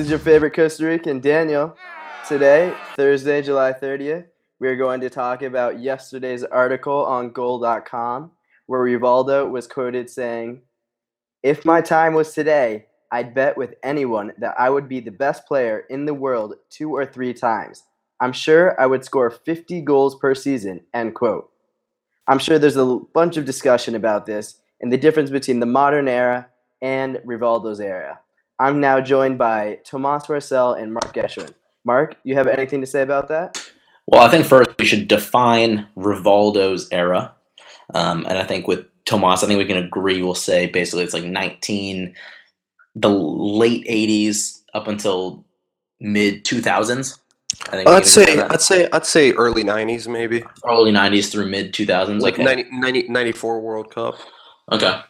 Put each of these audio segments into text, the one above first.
is your favorite Costa Rican, Daniel. Today, Thursday, July 30th, we're going to talk about yesterday's article on goal.com where Rivaldo was quoted saying, If my time was today, I'd bet with anyone that I would be the best player in the world two or three times. I'm sure I would score 50 goals per season, end quote. I'm sure there's a bunch of discussion about this and the difference between the modern era and Rivaldo's era. I'm now joined by Tomas Marcel and Mark Geschwin. Mark, you have anything to say about that? Well, I think first we should define Rivaldo's era. Um, and I think with Tomas, I think we can agree, we'll say basically it's like 19, the late 80s up until mid 2000s. I think I'd say I'd say I'd say early '90s maybe. Early '90s through mid 2000s, like okay. 90, 90, 94 World Cup. Okay,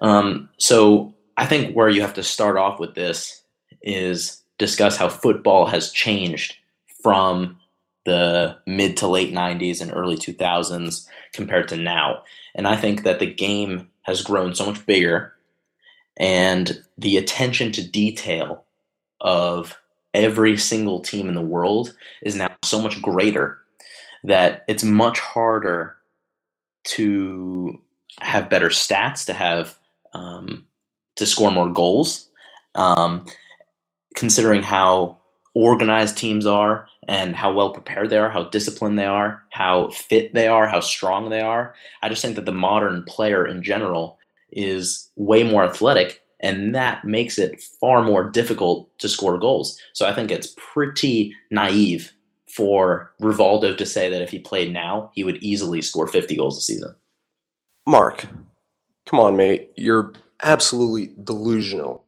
um, so I think where you have to start off with this is discuss how football has changed from the mid to late 90s and early 2000s compared to now. And I think that the game has grown so much bigger and the attention to detail of every single team in the world is now so much greater that it's much harder to have better stats, to have um, to score more goals. Um, considering how organized teams are and how well prepared they are, how disciplined they are, how fit they are, how strong they are, I just think that the modern player in general is way more athletic and that makes it far more difficult to score goals. So I think it's pretty naive for Rivaldo to say that if he played now, he would easily score 50 goals a season. Mark, come on, mate. You're absolutely delusional.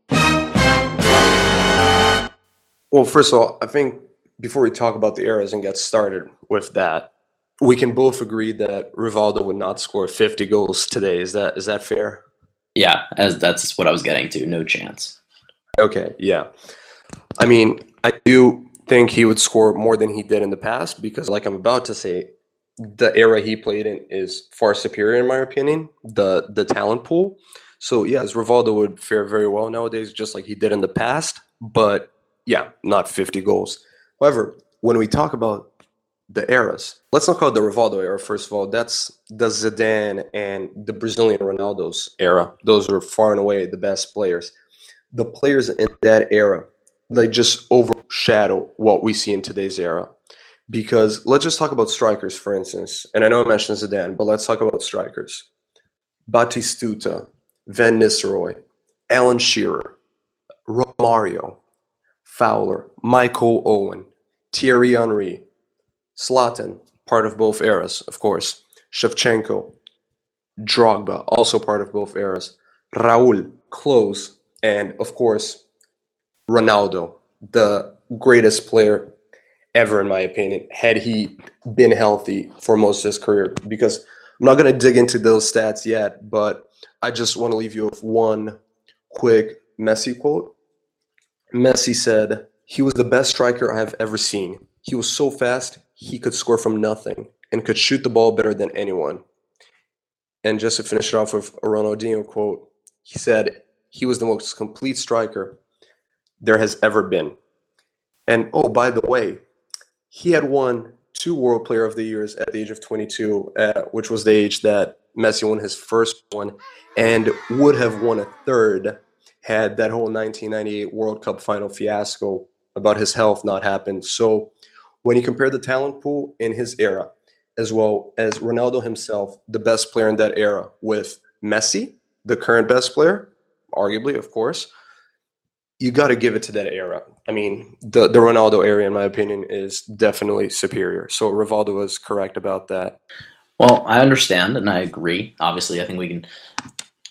Well, first of all, I think before we talk about the eras and get started with that, we can both agree that Rivaldo would not score 50 goals today. Is that is that fair? Yeah, as that's what I was getting to. No chance. Okay, yeah. I mean, I do think he would score more than he did in the past because, like I'm about to say, the era he played in is far superior in my opinion. The the talent pool. So yes, Rivaldo would fare very well nowadays, just like he did in the past. But yeah, not 50 goals. However, when we talk about the eras, let's not call it the Rivaldo era. First of all, that's the Zidane and the Brazilian Ronaldo's era. Those are far and away the best players. The players in that era, they just overshadow what we see in today's era. Because let's just talk about strikers, for instance. And I know I mentioned Zidane, but let's talk about strikers. Batistuta, Van Nistelrooy, Alan Shearer, Romario, Fowler, Michael Owen, Thierry Henry, Zlatan, part of both eras, of course, Shevchenko, Drogba, also part of both eras, Raul, Klose, and of course, Ronaldo, the greatest player ever, in my opinion, had he been healthy for most of his career. Because I'm not going to dig into those stats yet, but I just want to leave you with one quick Messi quote. Messi said, He was the best striker I have ever seen. He was so fast, he could score from nothing and could shoot the ball better than anyone. And just to finish it off with a Ronaldinho quote, he said, He was the most complete striker there has ever been. And oh, by the way, he had won two World Player of the Years at the age of 22, uh, which was the age that Messi won his first one and would have won a third had that whole 1998 World Cup final fiasco about his health not happened. So when you compare the talent pool in his era, as well as Ronaldo himself, the best player in that era, with Messi, the current best player, arguably, of course, you got to give it to that era. I mean, the the Ronaldo era, in my opinion, is definitely superior. So Rivaldo was correct about that. Well, I understand and I agree. Obviously, I think we can.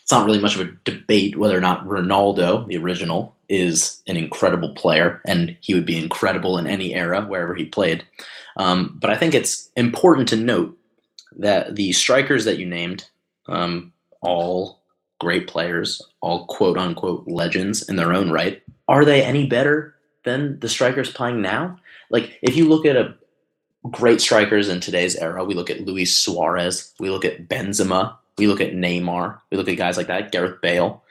It's not really much of a debate whether or not Ronaldo, the original, is an incredible player, and he would be incredible in any era wherever he played. Um, but I think it's important to note that the strikers that you named, um, all great players, all quote unquote legends in their own right, are they any better than the strikers playing now? Like, if you look at a great strikers in today's era. We look at Luis Suarez, we look at Benzema, we look at Neymar, we look at guys like that, Gareth Bale.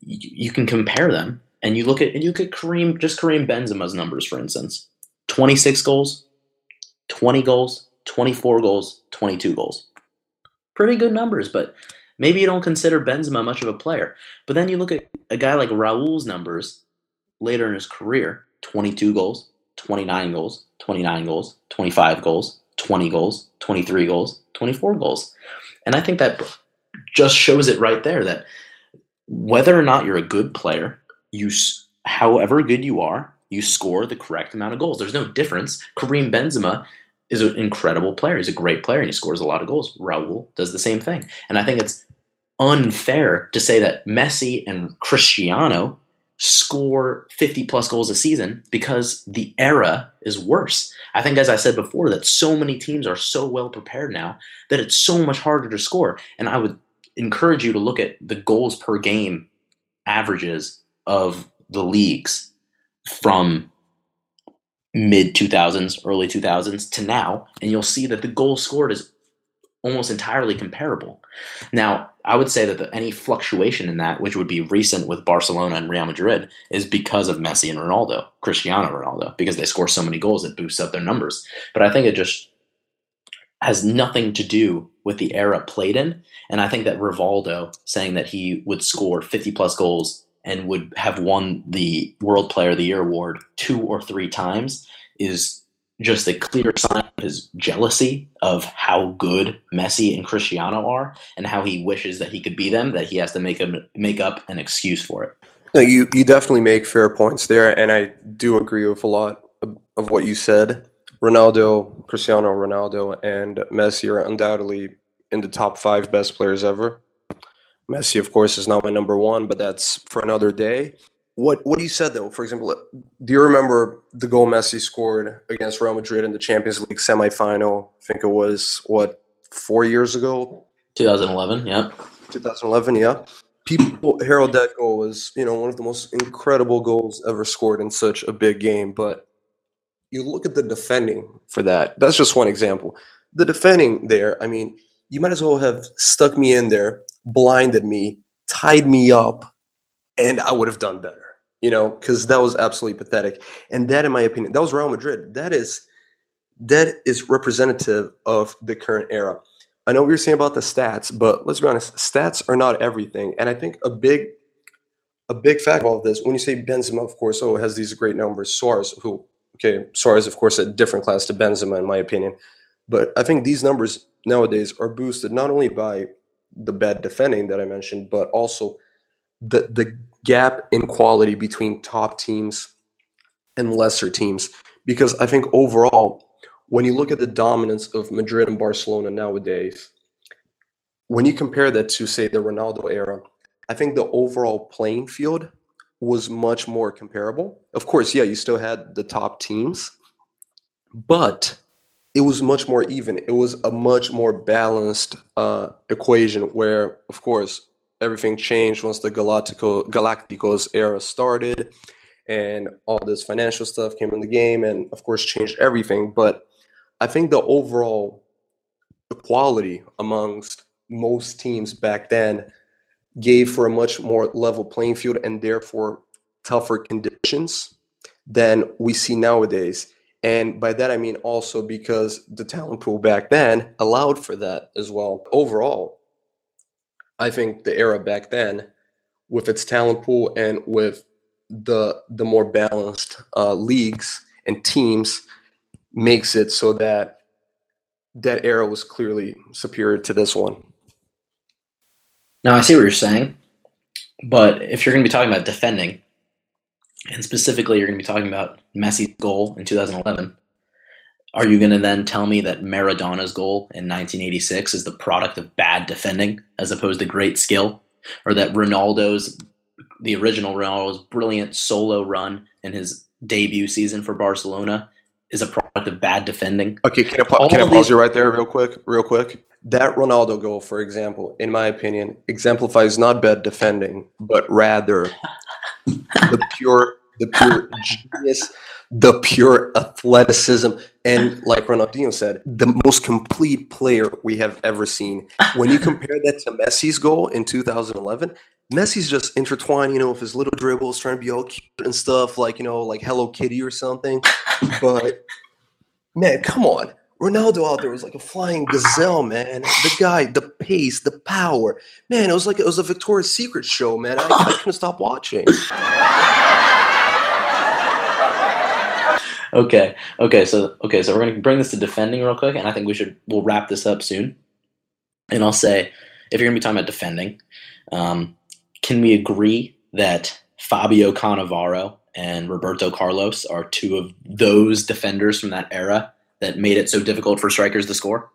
You, you can compare them, and you look at and you look at Kareem, just Kareem Benzema's numbers, for instance, 26 goals, 20 goals, 24 goals, 22 goals. Pretty good numbers, but maybe you don't consider Benzema much of a player. But then you look at a guy like Raul's numbers later in his career 22 goals, 29 goals, 29 goals, 25 goals, 20 goals, 23 goals, 24 goals. And I think that just shows it right there that whether or not you're a good player, you however good you are, you score the correct amount of goals. There's no difference. Kareem Benzema is an incredible player. He's a great player and he scores a lot of goals. Raul does the same thing. And I think it's unfair to say that Messi and Cristiano score 50 plus goals a season because the era is worse. I think, as I said before, that so many teams are so well prepared now that it's so much harder to score. And I would encourage you to look at the goals per game averages of the leagues from mid 2000s, early 2000s to now, and you'll see that the goals scored is almost entirely comparable. Now, I would say that the, any fluctuation in that, which would be recent with Barcelona and Real Madrid, is because of Messi and Ronaldo, Cristiano Ronaldo, because they score so many goals, it boosts up their numbers. But I think it just has nothing to do with the era played in. And I think that Rivaldo saying that he would score 50 plus goals and would have won the World Player of the Year award two or three times is just a clear sign of his jealousy of how good Messi and Cristiano are and how he wishes that he could be them, that he has to make a, make up an excuse for it. No, you, you definitely make fair points there, and I do agree with a lot of, of what you said. Ronaldo, Cristiano Ronaldo, and Messi are undoubtedly in the top five best players ever. Messi, of course, is not my number one, but that's for another day. What what you said though, for example, do you remember the goal Messi scored against Real Madrid in the Champions League semifinal? I think it was what four years ago. 2011, yeah. 2011, yeah. People herald that goal as you know one of the most incredible goals ever scored in such a big game. But you look at the defending for that. That's just one example. The defending there, I mean, you might as well have stuck me in there, blinded me, tied me up, and I would have done better you know, because that was absolutely pathetic. And that, in my opinion, that was Real Madrid. That is that is representative of the current era. I know what you're saying about the stats, but let's be honest, stats are not everything. And I think a big a big fact of all of this, when you say Benzema, of course, oh, has these great numbers. Suarez, who okay, Suarez, of course, a different class to Benzema, in my opinion. But I think these numbers nowadays are boosted not only by the bad defending that I mentioned, but also the the gap in quality between top teams and lesser teams. Because I think overall, when you look at the dominance of Madrid and Barcelona nowadays, when you compare that to, say, the Ronaldo era, I think the overall playing field was much more comparable. Of course, yeah, you still had the top teams, but it was much more even. It was a much more balanced uh, equation where, of course, everything changed once the Galactico, Galacticos era started and all this financial stuff came in the game and of course changed everything but i think the overall equality amongst most teams back then gave for a much more level playing field and therefore tougher conditions than we see nowadays and by that i mean also because the talent pool back then allowed for that as well overall I think the era back then, with its talent pool and with the the more balanced uh, leagues and teams, makes it so that that era was clearly superior to this one. Now I see what you're saying, but if you're going to be talking about defending, and specifically you're going to be talking about Messi's goal in 2011, are you going to then tell me that Maradona's goal in 1986 is the product of bad defending as opposed to great skill? Or that Ronaldo's, the original Ronaldo's brilliant solo run in his debut season for Barcelona is a product of bad defending? Okay, can I, pa- can I pause these- you right there, real quick? Real quick. That Ronaldo goal, for example, in my opinion, exemplifies not bad defending, but rather the pure the pure genius, the pure athleticism, and like Ronaldinho said, the most complete player we have ever seen. When you compare that to Messi's goal in 2011, Messi's just intertwined, you know, with his little dribbles, trying to be all cute and stuff, like you know, like Hello Kitty or something. But man, come on. Ronaldo out there was like a flying gazelle, man. The guy, the pace, the power. Man, it was like it was a Victoria's Secret show, man. I, I couldn't stop watching. Okay, okay, so okay, so we're gonna bring this to defending real quick, and I think we should we'll wrap this up soon. And I'll say, if you're gonna be talking about defending, um, can we agree that Fabio Cannavaro and Roberto Carlos are two of those defenders from that era that made it so difficult for strikers to score?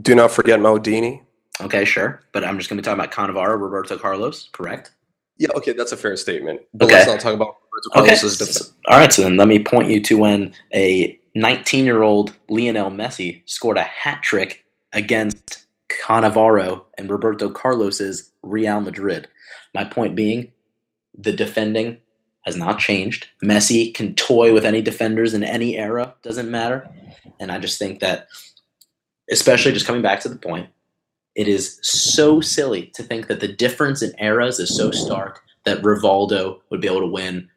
Do not forget Maldini. Okay, sure, but I'm just gonna be talking about Cannavaro, Roberto Carlos, correct? Yeah, okay, that's a fair statement. But Okay. let's not talk about Roberto Okay. Carlos's defense. All right, so then let me point you to when a 19 year old Lionel Messi scored a hat trick against Cannavaro and Roberto Carlos's Real Madrid. My point being, the defending has not changed. Messi can toy with any defenders in any era, doesn't matter. And I just think that, especially just coming back to the point, it is so silly to think that the difference in eras is so stark that Rivaldo would be able to win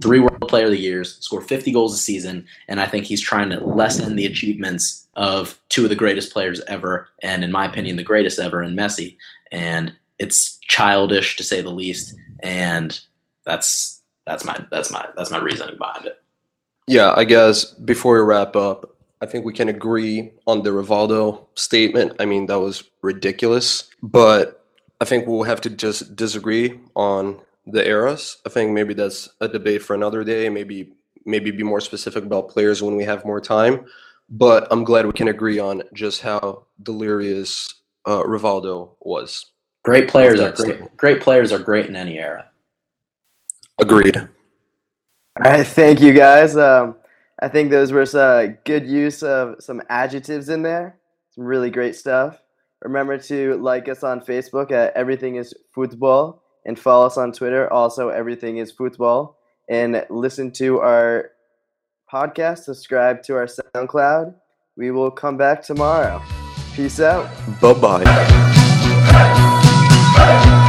three World Player of the Years, score 50 goals a season, and I think he's trying to lessen the achievements of two of the greatest players ever, and in my opinion, the greatest ever in Messi. And it's childish to say the least, and that's that's my that's my that's my reasoning behind it. Yeah, I guess before we wrap up, I think we can agree on the Rivaldo statement. I mean, that was ridiculous, but I think we'll have to just disagree on the eras. I think maybe that's a debate for another day. Maybe maybe be more specific about players when we have more time. But I'm glad we can agree on just how delirious uh, Rivaldo was. Great players are That's great. Great players are great in any era. Agreed. All right, thank you guys. Um, I think those were some good use of some adjectives in there. Some really great stuff. Remember to like us on Facebook at Everything Is Football and follow us on Twitter. Also, Everything Is Football. And listen to our podcast. Subscribe to our SoundCloud. We will come back tomorrow. Peace out. Bye bye.